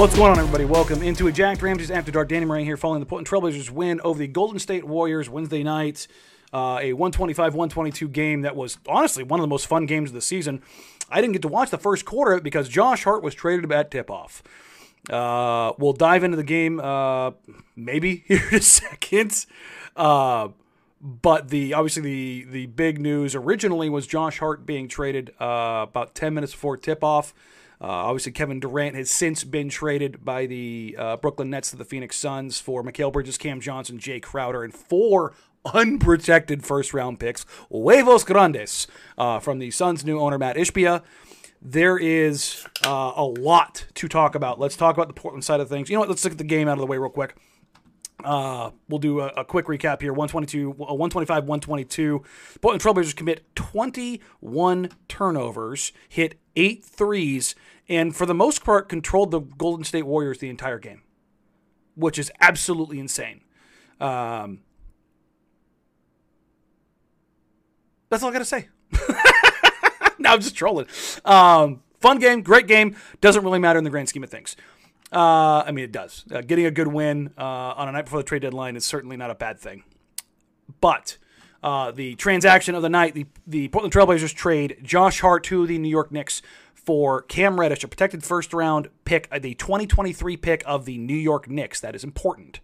What's going on, everybody? Welcome into a Jack Ramsay's After Dark. Danny Marang here, following the Portland Trailblazers win over the Golden State Warriors Wednesday night. Uh, a 125 122 game that was honestly one of the most fun games of the season. I didn't get to watch the first quarter because Josh Hart was traded at tip off. Uh, we'll dive into the game uh, maybe here in a second. Uh, but the obviously the the big news originally was Josh Hart being traded uh, about 10 minutes before tip off. Uh, obviously, Kevin Durant has since been traded by the uh, Brooklyn Nets to the Phoenix Suns for Mikal Bridges, Cam Johnson, Jae Crowder, and four unprotected first round picks, huevos grandes, uh, from the Suns' new owner, Matt Ishbia. There is uh, a lot to talk about. Let's talk about the Portland side of things. You know what? Let's look at the game out of the way real quick. Uh, we'll do a, a, quick recap here 122, 125, 122. Portland Trailblazers commit 21 turnovers, hit eight threes, and for the most part controlled the Golden State Warriors the entire game, which is absolutely insane. Um, that's all I got to say. now I'm just trolling. Um, fun game, great game. Doesn't really matter in the grand scheme of things. Uh, I mean, it does. Uh, getting a good win uh, on a night before the trade deadline is certainly not a bad thing. But uh, the transaction of the night, the, the Portland Trailblazers trade Josh Hart to the New York Knicks for Cam Reddish, a protected first round pick, uh, the 2023 pick of the New York Knicks. That is important.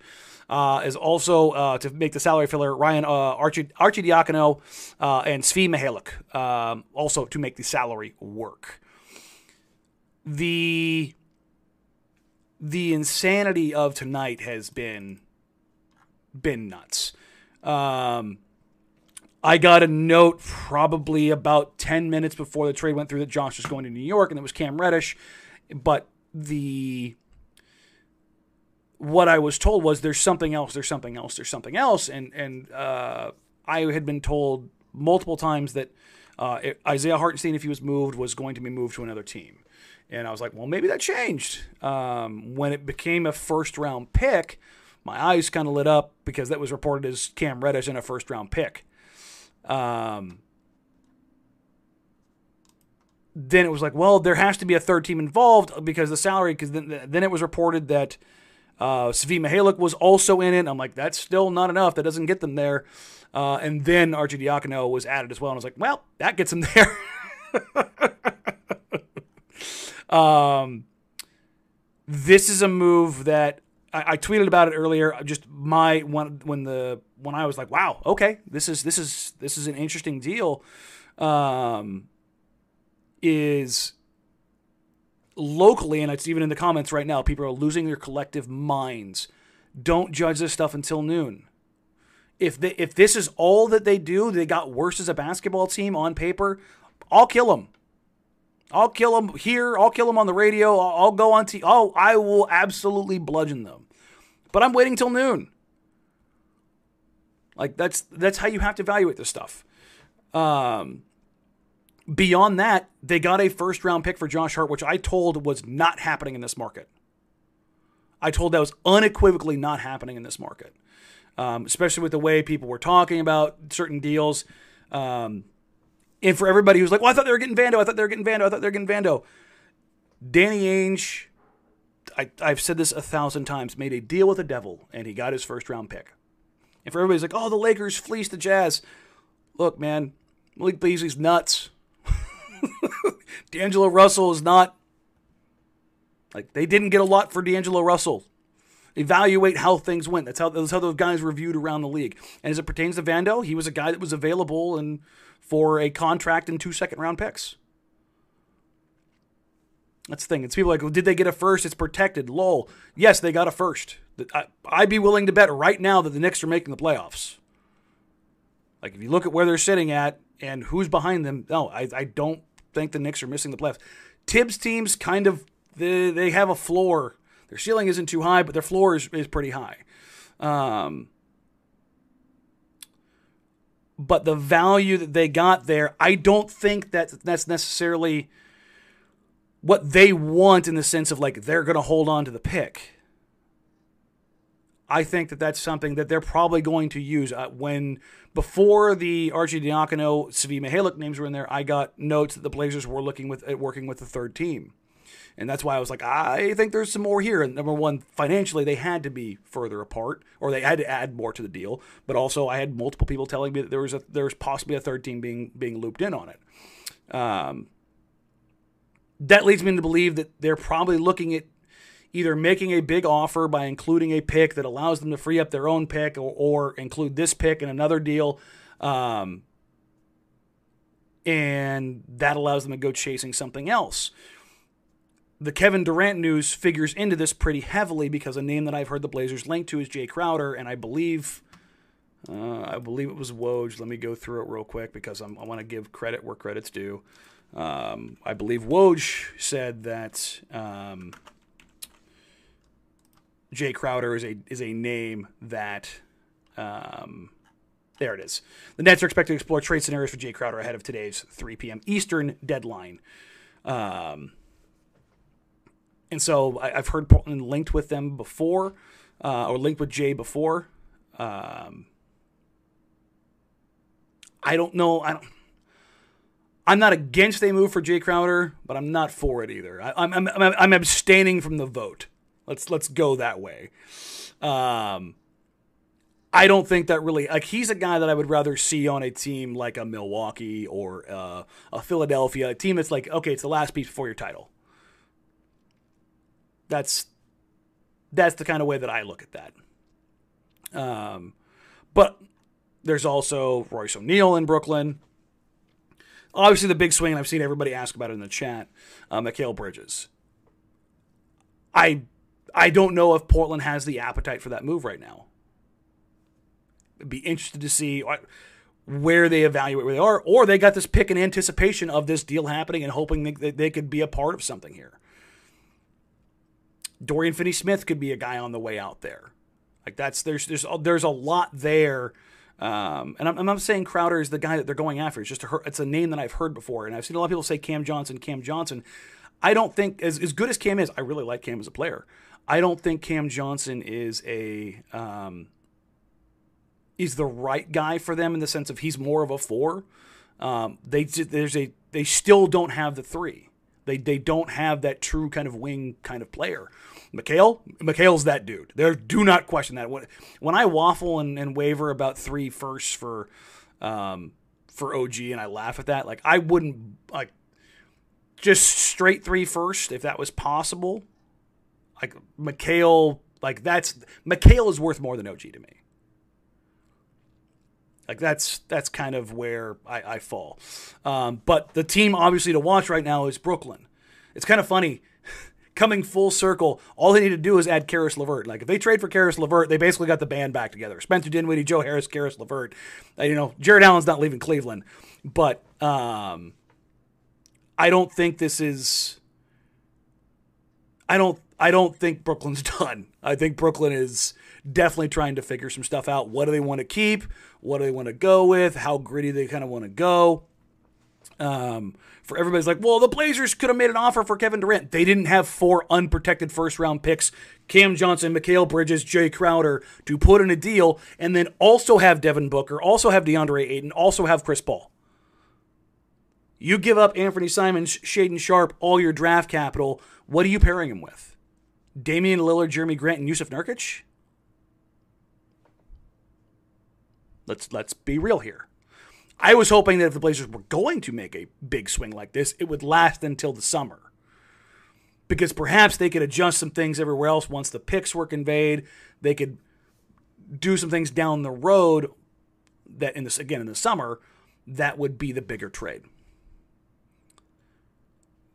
Uh, is also to make the salary filler Ryan Archie, Arcidiacono uh, and Svi Mykhailiuk, um, also to make the salary work. The the insanity of tonight has been been nuts. Um, I got a note probably about 10 minutes before the trade went through that Josh was going to New York and it was Cam Reddish. But the what I was told was there's something else, there's something else, there's something else. And and uh, I had been told multiple times that uh, Isaiah Hartenstein, if he was moved, was going to be moved to another team. And I was like, well, maybe that changed. Um, when it became a first round pick, my eyes kind of lit up because that was reported as Cam Reddish in a first round pick. Um, then it was like, well, there has to be a third team involved because the salary. Because then, then it was reported that uh, Svi Mykhailiuk was also in it. I'm like, that's still not enough. That doesn't get them there. Uh, and then Arcidiacono was added as well. And I was like, well, that gets them there. um, this is a move that I, I, tweeted about it earlier. Just my when when the when I was like, wow, okay, this is this is this is an interesting deal. Um, is locally, and it's even in the comments right now. People are losing their collective minds. Don't judge this stuff until noon. If they, if this is all that they do, they got worse as a basketball team on paper. I'll kill them. I'll kill them here. I'll kill them on the radio. I'll, I'll go on TV. Oh, I will absolutely bludgeon them. But I'm waiting till noon. Like that's that's how you have to evaluate this stuff. Um, beyond that, they got a first round pick for Josh Hart, which I told was not happening in this market. I told that was unequivocally not happening in this market, um, especially with the way people were talking about certain deals. Um, and for everybody who's like, well, I thought they were getting Vando. I thought they were getting Vando. I thought they were getting Vando. Danny Ainge, I, I've said this a thousand times, made a deal with the devil, and he got his first round pick. And for everybody's like, oh, the Lakers fleeced the Jazz. Look, man, Malik Beasley's nuts. D'Angelo Russell is not. Like, they didn't get a lot for D'Angelo Russell. Evaluate how things went. That's how, that's how those guys were viewed around the league. And as it pertains to Vando, he was a guy that was available and for a contract and two second round picks. That's the thing. It's people like, well, did they get a first? It's protected. Lol. Yes, they got a first. I, I'd be willing to bet right now that the Knicks are making the playoffs. Like, if you look at where they're sitting at and who's behind them, no, I, I don't think the Knicks are missing the playoffs. Thibs teams kind of, they, they have a floor. Their ceiling isn't too high, but their floor is, is pretty high. Um, but the value that they got there, I don't think that that's necessarily – what they want in the sense of like they're going to hold on to the pick. I think that that's something that they're probably going to use uh, when before the Arcidiacono, Svi Mykhailiuk names were in there. I got notes that the Blazers were looking with at working with the third team, and that's why I was like, I think there's some more here. And number one, financially, they had to be further apart, or they had to add more to the deal. But also, I had multiple people telling me that there was a there was possibly a third team being being looped in on it. Um, that leads me to believe that they're probably looking at either making a big offer by including a pick that allows them to free up their own pick or, or include this pick in another deal. Um, and that allows them to go chasing something else. The Kevin Durant news figures into this pretty heavily because a name that I've heard the Blazers linked to is Jae Crowder, and I believe, uh, I believe it was Woj. Let me go through it real quick because I'm, i want to give credit where credit's due. Um, I believe Woj said that um, Jae Crowder is a is a name that. Um, there it is. The Nets are expected to explore trade scenarios for Jae Crowder ahead of today's 3 p.m. Eastern deadline. Um, and so I, have heard Portland linked with them before, uh, or linked with Jay before. Um, I don't know. I don't. I'm not against a move for Jae Crowder, but I'm not for it either. I, am I'm, I'm, I'm abstaining from the vote. Let's let's go that way. Um, I don't think that really like he's a guy that I would rather see on a team like a Milwaukee or uh, a Philadelphia, a team that's like okay, it's the last piece before your title. That's that's the kind of way that I look at that. Um, but there's also Royce O'Neale in Brooklyn. Obviously, the big swing, and I've seen everybody ask about it in the chat, uh, Mikal Bridges. I I don't know if Portland has the appetite for that move right now. It'd be interested to see where they evaluate where they are, or they got this pick in anticipation of this deal happening and hoping that they could be a part of something here. Dorian Finney-Smith could be a guy on the way out there. Like that's there's there's there's a lot there um, and I'm, I'm, saying Crowder is the guy that they're going after. It's just a, it's a name that I've heard before, and I've seen a lot of people say Cam Johnson, Cam Johnson. I don't think as as good as Cam is, I really like Cam as a player. I don't think Cam Johnson is a um, is the right guy for them in the sense of he's more of a four. Um, they there's a they still don't have the three. They they don't have that true kind of wing kind of player. Mikal, Mikal's that dude. There, do not question that. When, when I waffle and, and waver about three firsts for, um, for OG, and I laugh at that, like I wouldn't like just straight three first if that was possible. Like Mikal, like that's Mikal is worth more than OG to me. Like that's that's kind of where I, I fall. Um, but the team obviously to watch right now is Brooklyn. It's kind of funny coming full circle. All they need to do is add Caris LeVert. Like if they trade for Caris LeVert, they basically got the band back together. Spencer Dinwiddie, Joe Harris, Caris LeVert. Uh, you know, Jarrett Allen's not leaving Cleveland, but um, I don't think this is. I don't. I don't think Brooklyn's done. I think Brooklyn is definitely trying to figure some stuff out. What do they want to keep? What do they want to go with? How gritty they kind of want to go? Um, for everybody's like, well, the Blazers could have made an offer for Kevin Durant. They didn't have four unprotected first round picks, Cam Johnson, Mikal Bridges, Jae Crowder, to put in a deal, and then also have Devin Booker, also have DeAndre Ayton, also have Chris Paul. You give up Anthony Simons, Shaedon Sharpe, all your draft capital. What are you pairing him with? Damian Lillard, Jerami Grant, and Jusuf Nurkic? Let's let's be real here. I was hoping that if the Blazers were going to make a big swing like this, it would last until the summer. Because perhaps they could adjust some things everywhere else once the picks were conveyed. They could do some things down the road that in this again in the summer that would be the bigger trade.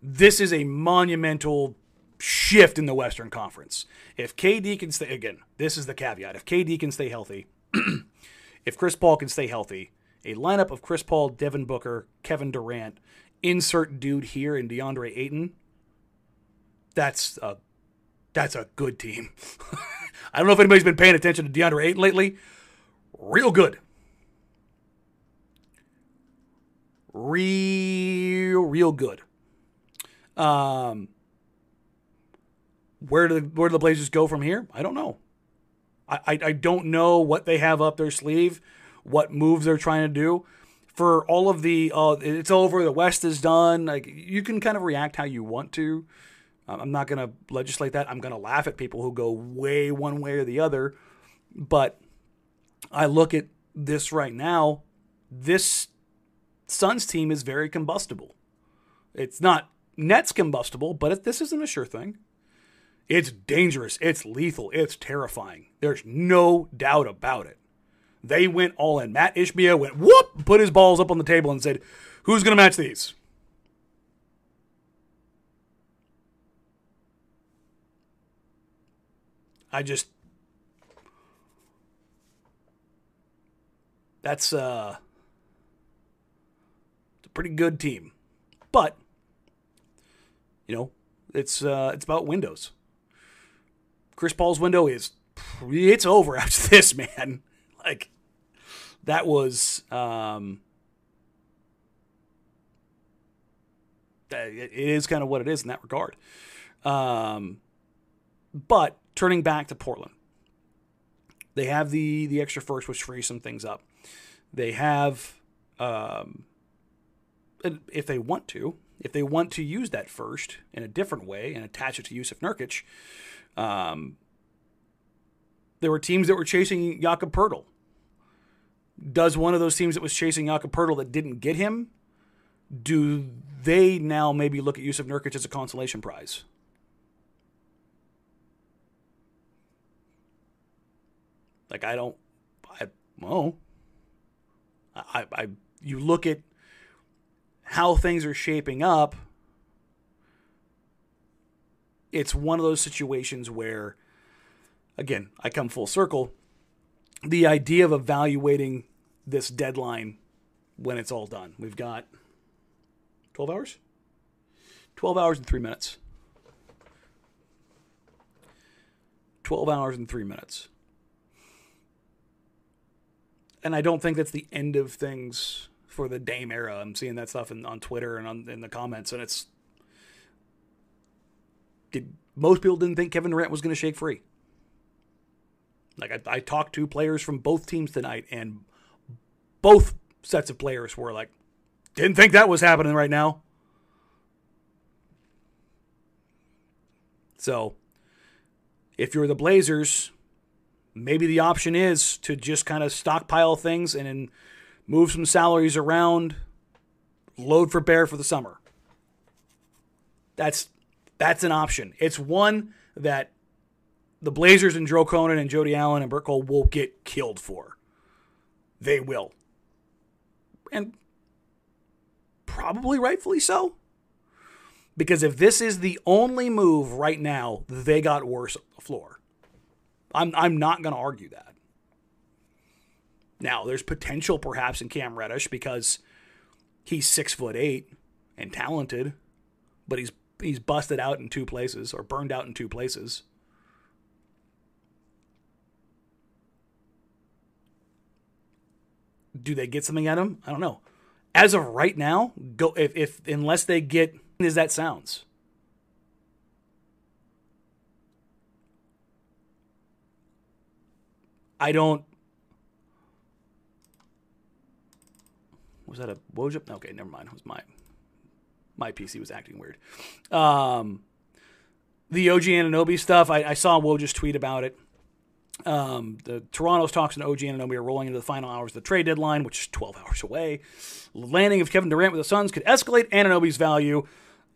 This is a monumental shift in the Western Conference. If KD can stay again, this is the caveat. If KD can stay healthy, if Chris Paul can stay healthy, a lineup of Chris Paul, Devin Booker, Kevin Durant, insert dude here in DeAndre Ayton. That's a that's a good team. I don't know if anybody's been paying attention to DeAndre Ayton lately. Real good. Real, real good. Um, where do the, where do the Blazers go from here? I don't know. I, I, don't know what they have up their sleeve, what moves they're trying to do. For all of the, uh, it's over, the West is done. Like you can kind of react how you want to. I'm not going to legislate that. I'm going to laugh at people who go way one way or the other. But I look at this right now. This Suns team is very combustible. It's not Nets combustible, but this isn't a sure thing. It's dangerous. It's lethal. It's terrifying. There's no doubt about it. They went all in. Matt Ishbia went whoop, put his balls up on the table and said, Who's going to match these? I just that's uh it's a pretty good team. But you know, it's uh it's about windows. Chris Paul's window is it's over after this, man. Like that was um it is kind of what it is in that regard. Um but turning back to Portland. They have the the extra first, which frees some things up. They have, um, if they want to, if they want to use that first in a different way and attach it to Jusuf Nurkic, um, there were teams that were chasing Jakob Poeltl. Does one of those teams that was chasing Jakob Poeltl that didn't get him, do they now maybe look at Jusuf Nurkic as a consolation prize? Like I don't, I well, I, I you look at how things are shaping up. It's one of those situations where, again, I come full circle. The idea of evaluating this deadline when it's all done. We've got 12 hours? 12 hours and three minutes. 12 hours and three minutes and I don't think that's the end of things for the Dame era. I'm seeing that stuff in, on Twitter and on, in the comments, and it's did, most people didn't think Kevin Durant was going to shake free. Like I, I talked to players from both teams tonight, and both sets of players were like, didn't think that was happening right now. So, if you're the Blazers, maybe the option is to just kind of stockpile things and then move some salaries around, load for bear for the summer. That's that's an option. It's one that the Blazers and Drew Cronin and Jody Allen and Bert Cole will get killed for. They will. And probably rightfully so. Because if this is the only move right now, they got worse floor. I'm I'm not going to argue that. Now, there's potential perhaps in Cam Reddish because he's six foot eight and talented, but he's he's busted out in two places or burned out in two places. Do they get something at him? I don't know. As of right now, go if, if unless they get as that sounds. I don't. Was that a Woj? Okay, never mind. It was my my PC was acting weird. Um, the OG Anunoby stuff. I, I saw Woj just tweet about it. Um, the Toronto's talks and OG Anunoby are rolling into the final hours of the trade deadline, which is 12 hours away. Landing of Kevin Durant with the Suns could escalate Anunoby's value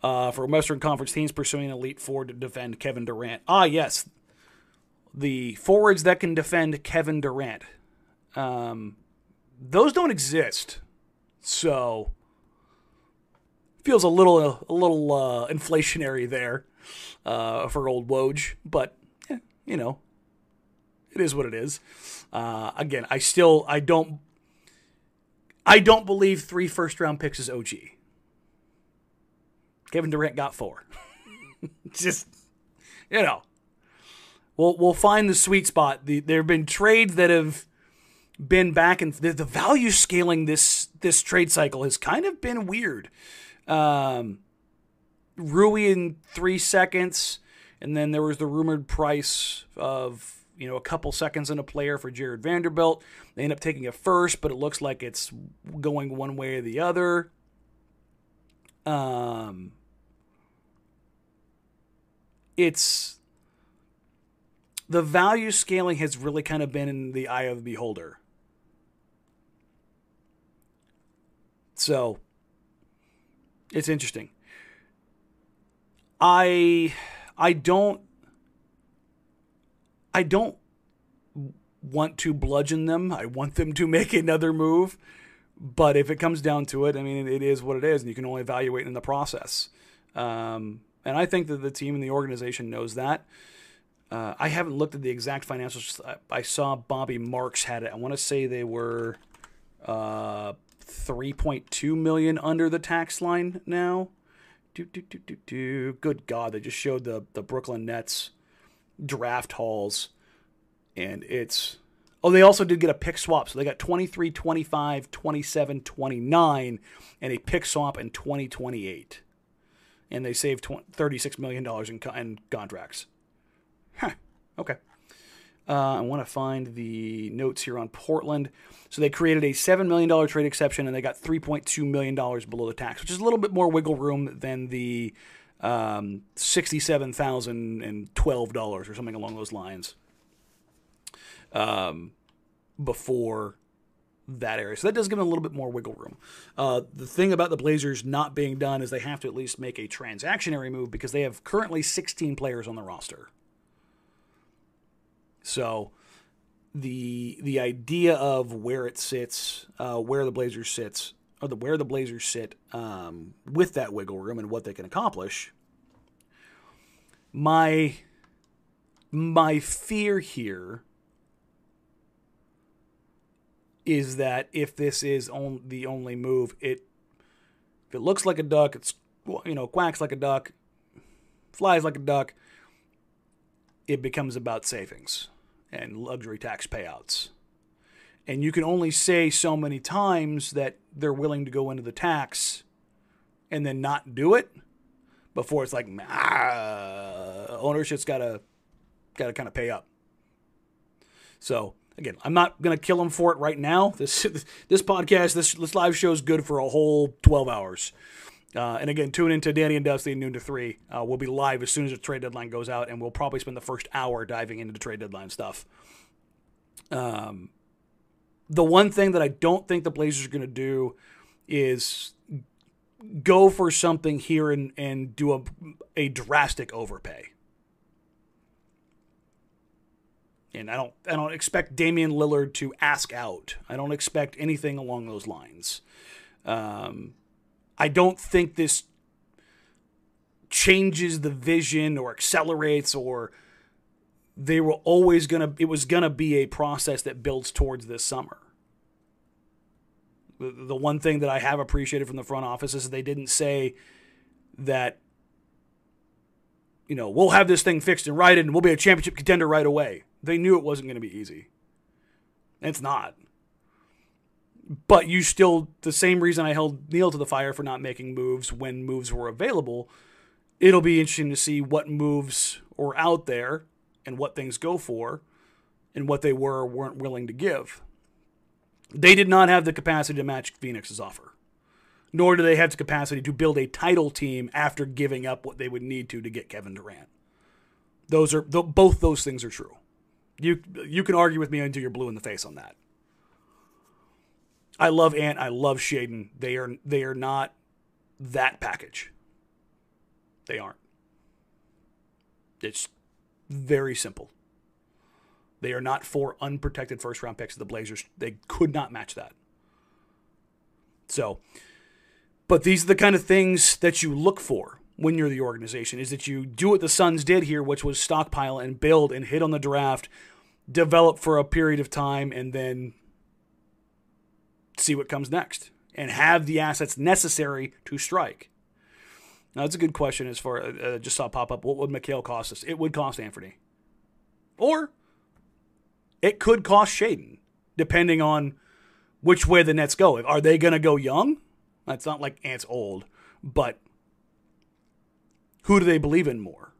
uh, for Western Conference teams pursuing Elite Four to defend Kevin Durant. Ah, yes, the forwards that can defend Kevin Durant. Um, those don't exist, so feels a little a little uh, inflationary there uh, for old Woj, but eh, you know, it is what it is. Uh, again, I still I don't I don't believe three first round picks is OG. Kevin Durant got four. Just you know, we'll we'll find the sweet spot. The, there have been trades that have been back and the, the value scaling this this trade cycle has kind of been weird. Um, Rui in three seconds, and then there was the rumored price of you know a couple seconds in a player for Jarred Vanderbilt. They end up taking a first, but it looks like it's going one way or the other. Um, it's the value scaling has really kind of been in the eye of the beholder. So it's interesting. I I don't I don't want to bludgeon them. I want them to make another move. But if it comes down to it, I mean, it is what it is, and you can only evaluate in the process. Um, and I think that the team and the organization knows that. Uh, I haven't looked at the exact financials. I saw Bobby Marks had it. I want to say they were uh, 3.2 million under the tax line now. Do, do, do, do, do. Good God, they just showed the, the Brooklyn Nets draft hauls. And it's. Oh, they also did get a pick swap. So they got 23, 25, 27, 29, and a pick swap in 2028. And they saved $36 million in, in contracts. Huh. Okay. Uh, I want to find the notes here on Portland. So they created a $7 million trade exception and they got $3.2 million below the tax, which is a little bit more wiggle room than the um, $67,012 or something along those lines um, before that area. So that does give them a little bit more wiggle room. Uh, the thing about the Blazers not being done is they have to at least make a transactionary move because they have currently 16 players on the roster. So the the idea of where it sits, uh, where the Blazers sits, or the where the Blazers sit um, with that wiggle room and what they can accomplish. My my fear here is that if this is on, the only move, it if it looks like a duck, it's you know quacks like a duck, flies like a duck. It becomes about savings and luxury tax payouts. And you can only say so many times that they're willing to go into the tax and then not do it before it's like ah, ownership's got to got to kind of pay up. So again, I'm not to kill them for it right now. This this podcast, this this live show is good for a whole 12 hours. Uh, and again, tune into Danny and Dusty noon to three. Uh, we'll be live as soon as the trade deadline goes out, and we'll probably spend the first hour diving into the trade deadline stuff. Um, the one thing that I don't think the Blazers are going to do is go for something here and, and do a, a drastic overpay. And I don't I don't expect Damian Lillard to ask out. I don't expect anything along those lines. Um, I don't think this changes the vision or accelerates or they were always going to it was going to be a process that builds towards this summer. The, the one thing that i have appreciated from the front office is they didn't say that you know we'll have this thing fixed and righted and we'll be a championship contender right away. They knew it wasn't going to be easy. It's not but you still the same reason I held Neil to the fire for not making moves when moves were available. It'll be interesting to see what moves were out there and what things go for and what they were or weren't willing to give. They did not have the capacity to match Phoenix's offer. Nor do they have the capacity to build a title team after giving up what they would need to to get Kevin Durant. Those are both those things are true. You you can argue with me until you're blue in the face on that. I love Ant. I love Shaedon. They are they are not that package. They aren't. It's very simple. They are not four unprotected first round picks of the Blazers. They could not match that. So, but these are the kind of things that you look for when you're the organization is that you do what the Suns did here, which was stockpile and build and hit on the draft, develop for a period of time, and then see what comes next and have the assets necessary to strike. Now, that's a good question as far uh, just saw pop up. What would Mikal cost us? It would cost Anthony. Or it could cost Shaedon, depending on which way the Nets go. Are they going to go young? That's not like Ant's old, but who do they believe in more?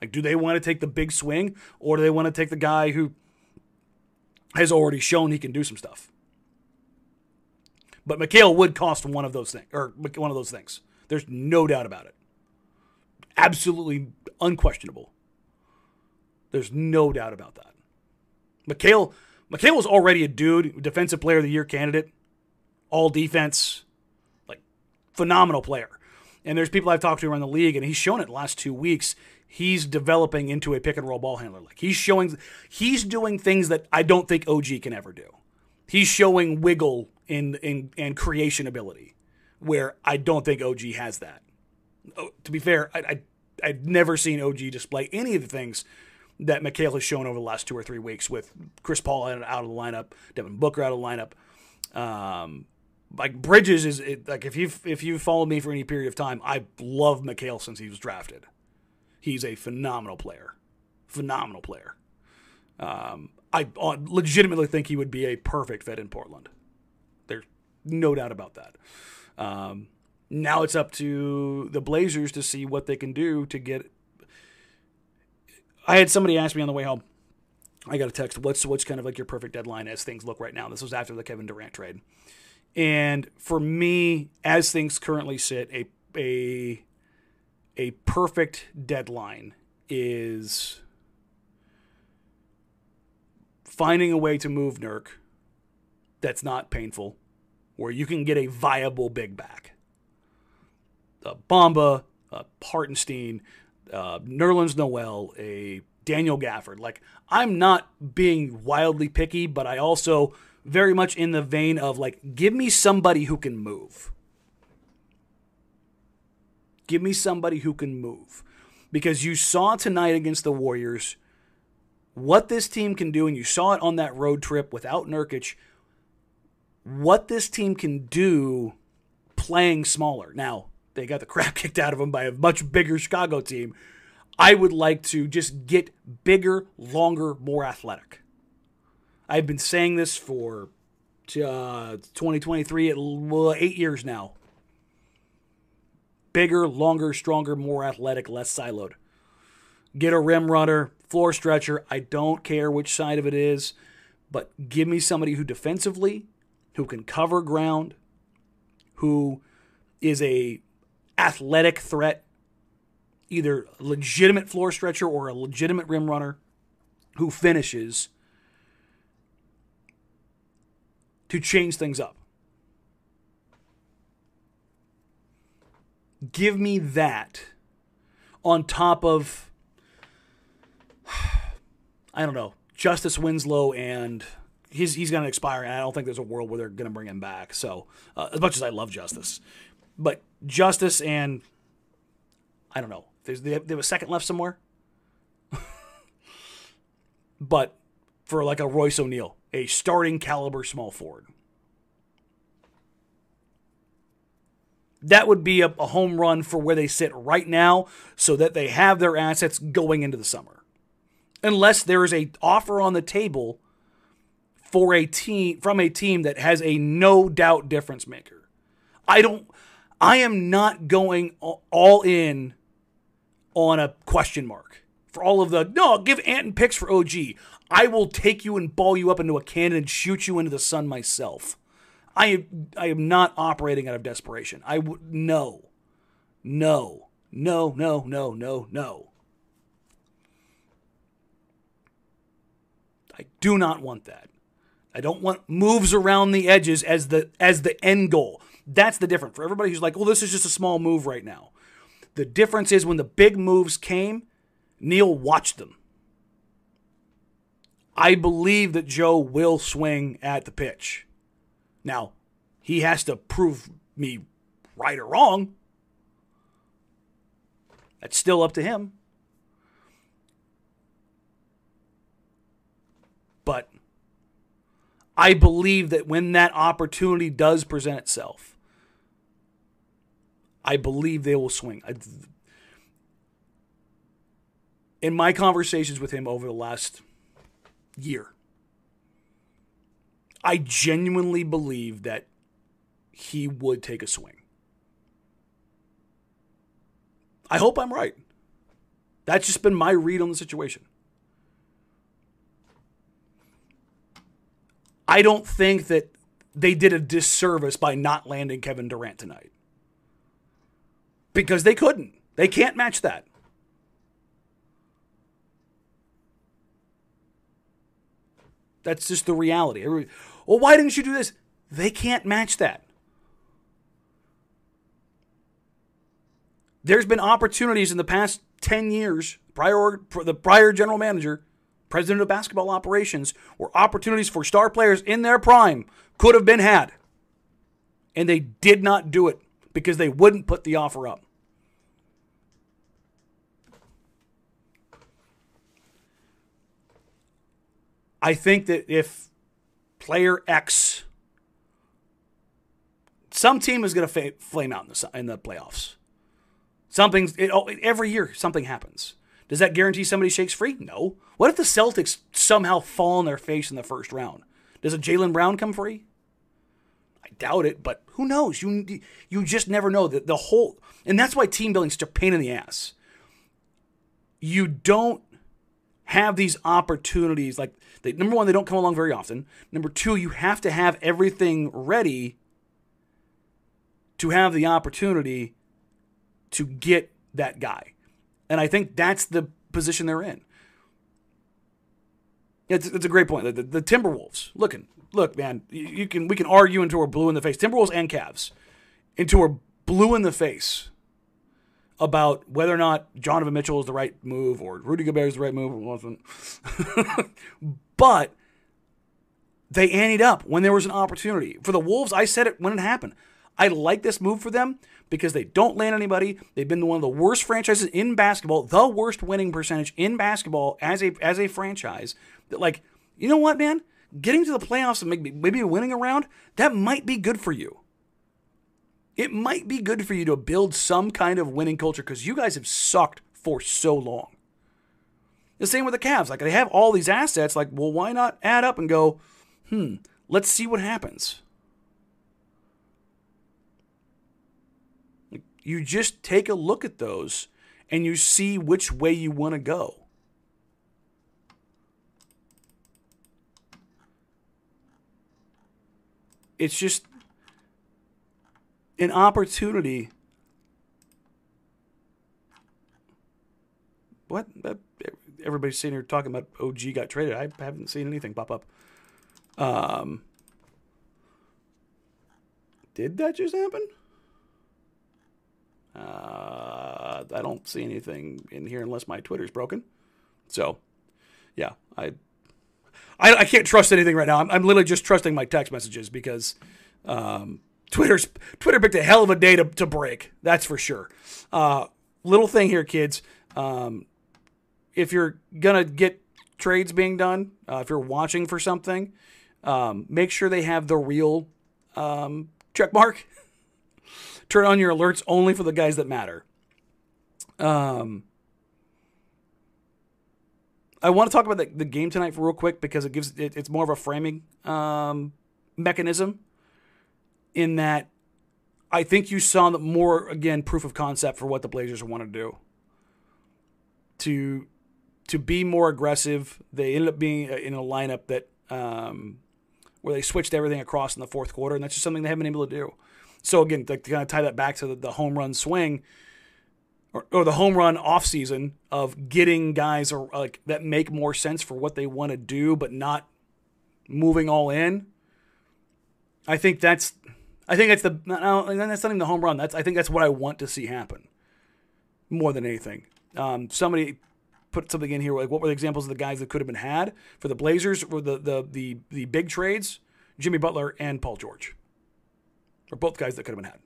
Like, do they want to take the big swing or do they want to take the guy who has already shown he can do some stuff? But Mikal would cost one of those things, or one of those things. There's no doubt about it. Absolutely unquestionable. There's no doubt about that. Mikal, Mikal was already a dude, defensive player of the year candidate, all defense, like phenomenal player. And there's people I've talked to around the league, and he's shown it the last two weeks. He's developing into a pick and roll ball handler. Like he's showing, he's doing things that I don't think OG can ever do. He's showing wiggle in in and creation ability, where I don't think OG has that. Oh, to be fair, I, I I've never seen OG display any of the things that Mikal has shown over the last two or three weeks with Chris Paul out of the lineup, Devin Booker out of the lineup. Um, like Bridges is it, like if you if you followed me for any period of time, I love Mikal since he was drafted. He's a phenomenal player, phenomenal player. Um, I legitimately think he would be a perfect fit in Portland. There's no doubt about that. Um, now it's up to the Blazers to see what they can do to get. I had somebody ask me on the way home. I got a text. What's what's kind of like your perfect deadline as things look right now? This was after the Kevin Durant trade, and for me, as things currently sit, a a a perfect deadline is finding a way to move Nurk that's not painful, where you can get a viable big back. A Bamba, a Hartenstein, uh, Nerlens Noel, a Daniel Gafford. Like, I'm not being wildly picky, but I also very much in the vein of like, give me somebody who can move. Give me somebody who can move. Because you saw tonight against the Warriors what this team can do, and you saw it on that road trip without Nurkic, what this team can do playing smaller. Now, they got the crap kicked out of them by a much bigger Chicago team. I would like to just get bigger, longer, more athletic. I've been saying this for uh, 2023, eight years now. Bigger, longer, stronger, more athletic, less siloed. Get a rim runner, floor stretcher. I don't care which side of it is, but give me somebody who defensively, who can cover ground, who is a athletic threat, either legitimate floor stretcher or a legitimate rim runner, who finishes to change things up. Give me that on top of I don't know, Justice Winslow and he's he's going to expire, and I don't think there's a world where they're going to bring him back. So uh, as much as I love Justice, but Justice and I don't know, there's they have, they have a second left somewhere, but for like a Royce O'Neale, a starting caliber small forward. That would be a, a home run for where they sit right now so that they have their assets going into the summer unless there is a offer on the table for a team from a team that has a no doubt difference maker. I don't I am not going all in on a question mark for all of the no, give Anton picks for OG. I will take you and ball you up into a cannon and shoot you into the sun myself. I am I am not operating out of desperation. I would no. No. No, no, no, no, no. Do not want that. I don't want moves around the edges as the as the end goal. That's the difference for everybody who's like, "Well, this is just a small move right now." The difference is when the big moves came, Neil watched them. I believe that Joe will swing at the pitch. Now, he has to prove me right or wrong. That's still up to him. But I believe that when that opportunity does present itself, I believe they will swing. In my conversations with him over the last year, I genuinely believe that he would take a swing. I hope I'm right. That's just been my read on the situation. I don't think that they did a disservice by not landing Kevin Durant tonight. Because they couldn't. They can't match that. That's just the reality. well, why didn't you do this? They can't match that. There's been opportunities in the past 10 years, prior the prior general manager, president of basketball operations, where opportunities for star players in their prime could have been had. And they did not do it because they wouldn't put the offer up. I think that if player X, some team is going to flame out in the, in the playoffs. Something's it, every year something happens. Does that guarantee somebody shakes free? No. What if the Celtics somehow fall on their face in the first round? Does a Jaylen Brown come free? I doubt it, but who knows? You you just never know. The, the whole and that's why team building is such a pain in the ass. You don't have these opportunities like they, number one, they don't come along very often. Number two, you have to have everything ready to have the opportunity to get that guy. And I think that's the position they're in. It's, it's a great point. The, the, the Timberwolves, looking, look, man, you, you, can we can argue until we're blue in the face. Timberwolves and Cavs, until we're blue in the face about whether or not Donovan Mitchell is the right move or Rudy Gobert is the right move or wasn't. but they anteed up when there was an opportunity. For the Wolves, I said it when it happened. I like this move for them because they don't land anybody. They've been one of the worst franchises in basketball, the worst winning percentage in basketball as a as a franchise. That like, you know what, man? Getting to the playoffs and maybe maybe winning a round, that might be good for you. It might be good for you to build some kind of winning culture because you guys have sucked for so long. The same with the Cavs. Like they have all these assets. Like, well, why not add up and go, hmm, let's see what happens. You just take a look at those and you see which way you want to go. It's just an opportunity. What? Everybody's sitting here talking about OG got traded. I haven't seen anything pop up. Um, did that just happen? Uh, I don't see anything in here unless my Twitter's broken. So, yeah, I, I, I can't trust anything right now. I'm, I'm literally just trusting my text messages because um, Twitter's Twitter picked a hell of a day to, to break. That's for sure. Uh, little thing here, kids. Um, if you're gonna get trades being done, uh, if you're watching for something, um, make sure they have the real um, check mark turn on your alerts only for the guys that matter. Um, I want to talk about the, the game tonight for real quick because it gives it, it's more of a framing um, mechanism. In that, I think you saw more again proof of concept for what the Blazers want to do. To to be more aggressive, they ended up being in a lineup that um, where they switched everything across in the fourth quarter, and that's just something they haven't been able to do. So again, to kind of tie that back to the, the home run swing or, or, the home run off season of getting guys or like that make more sense for what they want to do, but not moving all in. I think that's I think that's the that's not even the home run. That's I think that's what I want to see happen more than anything. Um, somebody put something in here like what were the examples of the guys that could have been had for the Blazers or the the the the big trades? Jimmy Butler and Paul George. Are both guys that could have been had.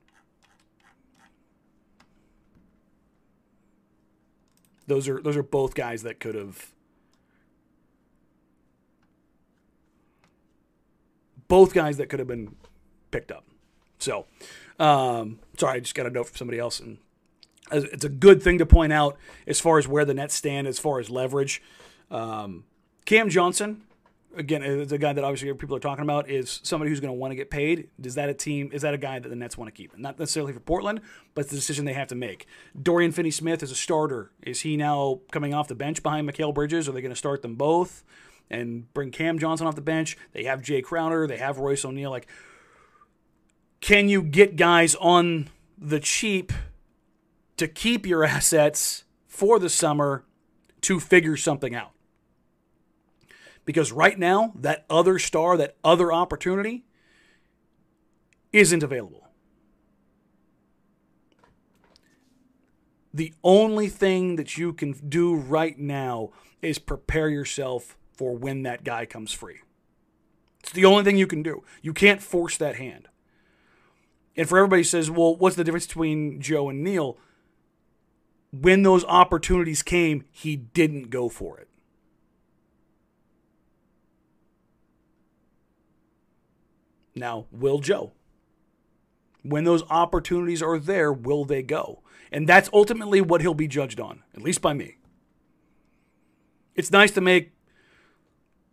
Those are those are both guys that could have both guys that could have been picked up. So, um, sorry, I just got a note from somebody else, and it's a good thing to point out as far as where the Nets stand as far as leverage. Um, Cam Johnson, again, uh, is a guy that obviously people are talking about. Is somebody who's going to want to get paid? Is that a team? Is that a guy that the Nets want to keep? Not necessarily for Portland, but it's the decision they have to make. Dorian Finney-Smith is a starter. Is he now coming off the bench behind Mikal Bridges? Are they going to start them both and bring Cam Johnson off the bench? They have Jae Crowder. They have Royce O'Neale. Like, can you get guys on the cheap to keep your assets for the summer to figure something out? Because right now, that other star, that other opportunity isn't available. The only thing that you can do right now is prepare yourself for when that guy comes free. It's the only thing you can do. You can't force that hand. And for everybody says, well, what's the difference between Joe and Neil? When those opportunities came, he didn't go for it. Now, will Joe? When those opportunities are there, will they go? And that's ultimately what he'll be judged on, at least by me. It's nice to make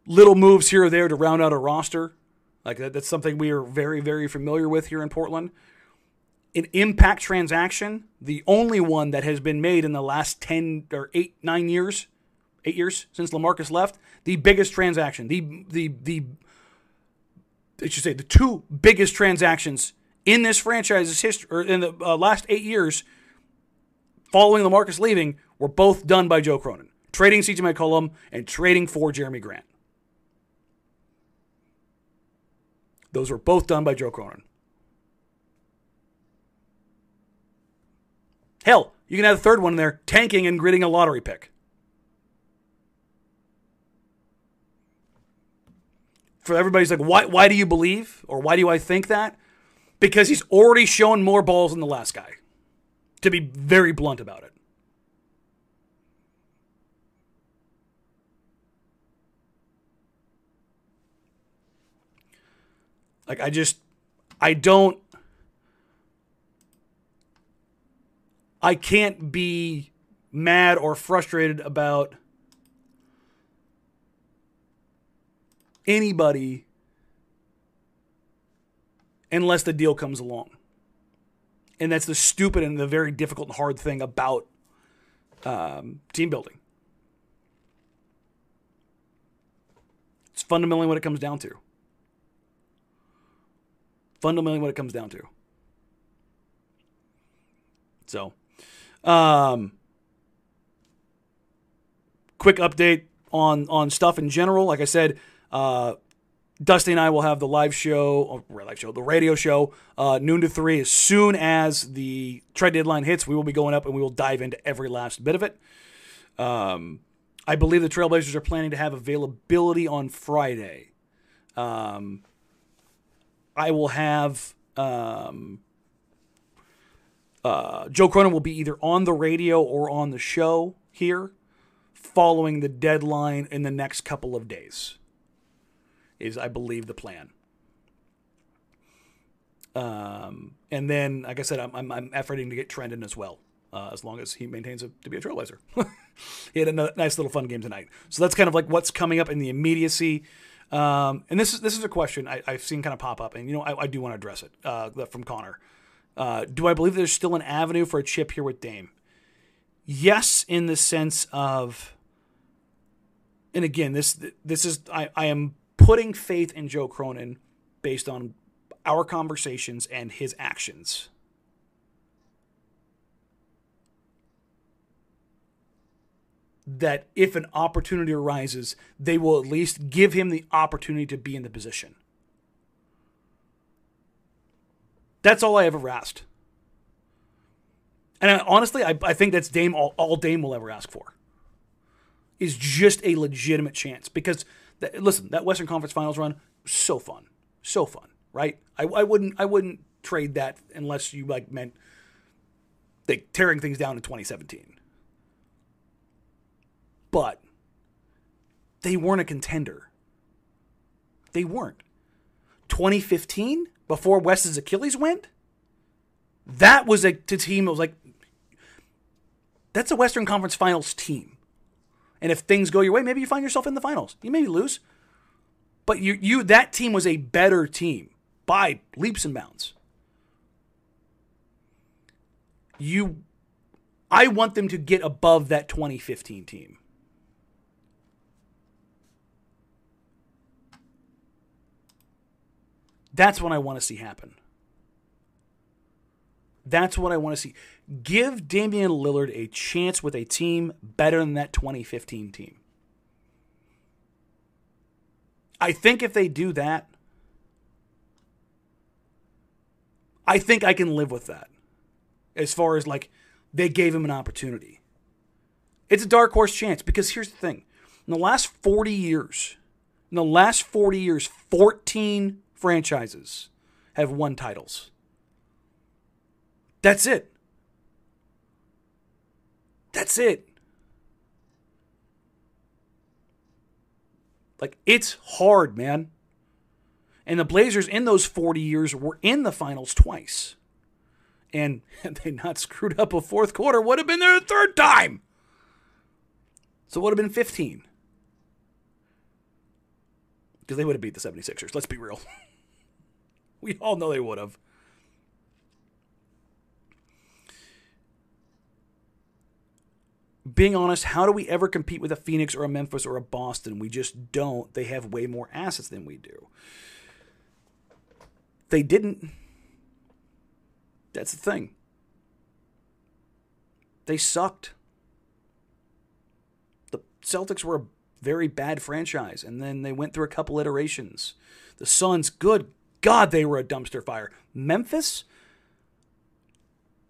little moves here or there to round out a roster. Like that, that's something we are very, very familiar with here in Portland. An impact transaction, the only one that has been made in the last 10 or 8, 9 years, 8 years since LaMarcus left, the biggest transaction, the, the, the I should say, the two biggest transactions in this franchise's history, or in the uh, last eight years, following LaMarcus leaving, were both done by Joe Cronin, trading CJ McCollum and trading for Jerami Grant. Those were both done by Joe Cronin. Hell, you can have a third one in there, tanking and gritting a lottery pick. For everybody's like, why, why do you believe or why do I think that? Because he's already shown more balls than the last guy, to be very blunt about it. Like, I just, I don't, I can't be mad or frustrated about anybody unless the deal comes along. And that's the stupid and the very difficult and hard thing about um, team building. It's fundamentally what it comes down to. Fundamentally, what it comes down to. So, um, quick update on on stuff in general. Like I said, uh, Dusty and I will have the live show, live show, the radio show, uh, noon to three. As soon as the trade deadline hits, we will be going up and we will dive into every last bit of it. Um, I believe the Trailblazers are planning to have availability on Friday. Um, I will have um, uh, Joe Cronin will be either on the radio or on the show here, following the deadline in the next couple of days is I believe the plan. Um, and then, like I said, I'm, I'm, I'm efforting to get Trendon as well, uh, as long as he maintains a, to be a trailblazer. he had a nice little fun game tonight. So that's kind of like what's coming up in the immediacy. Um, and this is this is a question I, have seen kind of pop up, and you know I, I do want to address it uh, from Connor. Uh, do I believe there's still an avenue for a chip here with Dame? Yes, in the sense of, and again, this this is I, I am putting faith in Joe Cronin based on our conversations and his actions. that if an opportunity arises, they will at least give him the opportunity to be in the position. That's all I ever asked. And I, honestly, I, I think that's Dame all, all Dame will ever ask for is just a legitimate chance because that, listen, that Western Conference Finals run so fun, so fun, right? I, I wouldn't I wouldn't trade that unless you like meant like tearing things down in 2017. But they weren't a contender. They weren't. 2015, before West's Achilles went, that was a team that was like, that's a Western Conference Finals team. And if things go your way, maybe you find yourself in the finals. You maybe lose. But you, you that team was a better team by leaps and bounds. You I want them to get above that 2015 team. That's what I want to see happen. That's what I want to see. Give Damian Lillard a chance with a team better than that 2015 team. I think if they do that, I think I can live with that. As far as like they gave him an opportunity. It's a dark horse chance because here's the thing. In the last 40 years, in the last 40 years, 14 franchises have won titles. That's it. That's it. Like, it's hard, man. And the Blazers in those 40 years were in the finals twice. And had they not screwed up a fourth quarter, would have been there a third time. So it would have been 15. Because they would have beat the 76ers. Let's be real. we all know they would have. Being honest, how do we ever compete with a Phoenix or a Memphis or a Boston? We just don't. They have way more assets than we do. They didn't. That's the thing. They sucked. The Celtics were a very bad franchise, and then they went through a couple iterations. The Suns, good God, they were a dumpster fire. Memphis,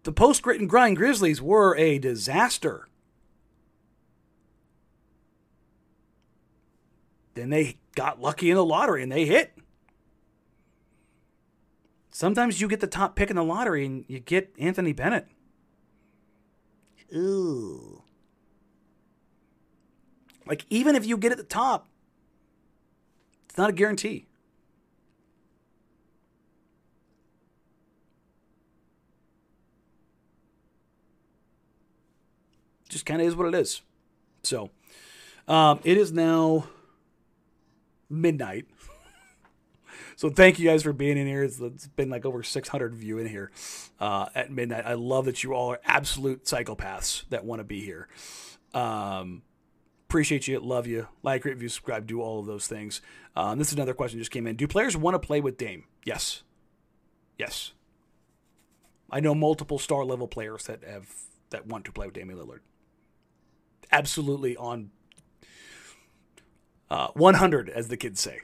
the post grit and grind Grizzlies were a disaster. Then they got lucky in the lottery and they hit. Sometimes you get the top pick in the lottery and you get Anthony Bennett. Ooh. Like, even if you get at the top, it's not a guarantee. Just kind of is what it is. So, um, it is now midnight. so thank you guys for being in here. It's, it's been like over 600 of you in here uh, at midnight. I love that you all are absolute psychopaths that want to be here. Um, appreciate you. Love you. Like, rate, review, subscribe, do all of those things. Um, this is another question just came in. Do players want to play with Dame? Yes. Yes. I know multiple star level players that have that want to play with Damian Lillard. Absolutely on uh, 100, as the kids say.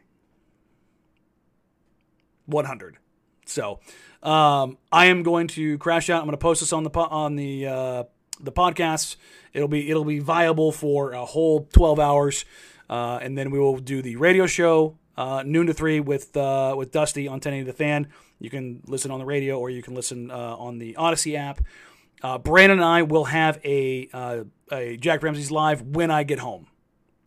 100. So, um, I am going to crash out. I'm going to post this on the po- on the uh, the podcast. It'll be it'll be viable for a whole 12 hours, uh, and then we will do the radio show uh, noon to three with uh, with Dusty on 1080 The Fan. You can listen on the radio or you can listen uh, on the Audacy app. Uh, Brandon and I will have a uh, a Jack Ramsay's live when I get home.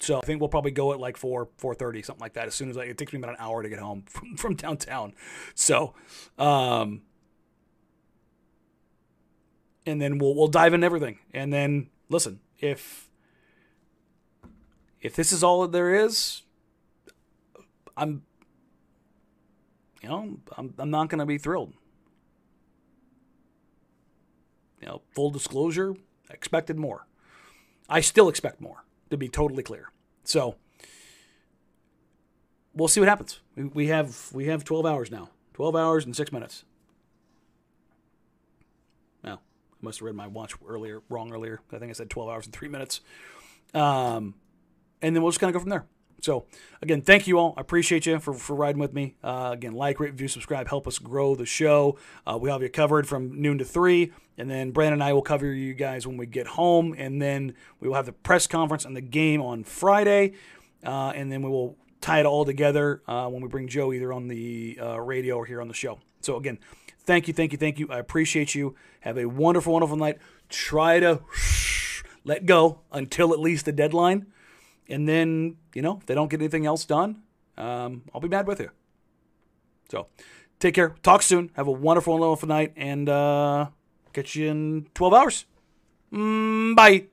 So I think we'll probably go at like four, four thirty, something like that. As soon as I, it takes me about an hour to get home from, from downtown. So, um, and then we'll we'll dive into everything. And then listen, if if this is all that there is, I'm you know I'm I'm not to be thrilled. You know, full disclosure, I expected more. I still expect more to be totally clear. So we'll see what happens. We, have we have 12 hours now. 12 hours and 6 minutes. Well, I must have read my watch earlier wrong earlier. I think I said 12 hours and 3 minutes. Um, and then we'll just kind of go from there. So again, thank you all. I appreciate you for, for riding with me. Uh, again, like, rate, review, subscribe, help us grow the show. Uh, we have you covered from noon to three, and then Brandon and I will cover you guys when we get home, and then we will have the press conference and the game on Friday, uh, and then we will tie it all together uh, when we bring Joe either on the uh, radio or here on the show. So again, thank you, thank you, thank you. I appreciate you. Have a wonderful, wonderful night. Try to let go until at least the deadline. And then, you know, if they don't get anything else done, um, I'll be mad with you. So take care. Talk soon. Have a wonderful, and wonderful night. And uh, catch you in 12 hours. Mm, bye.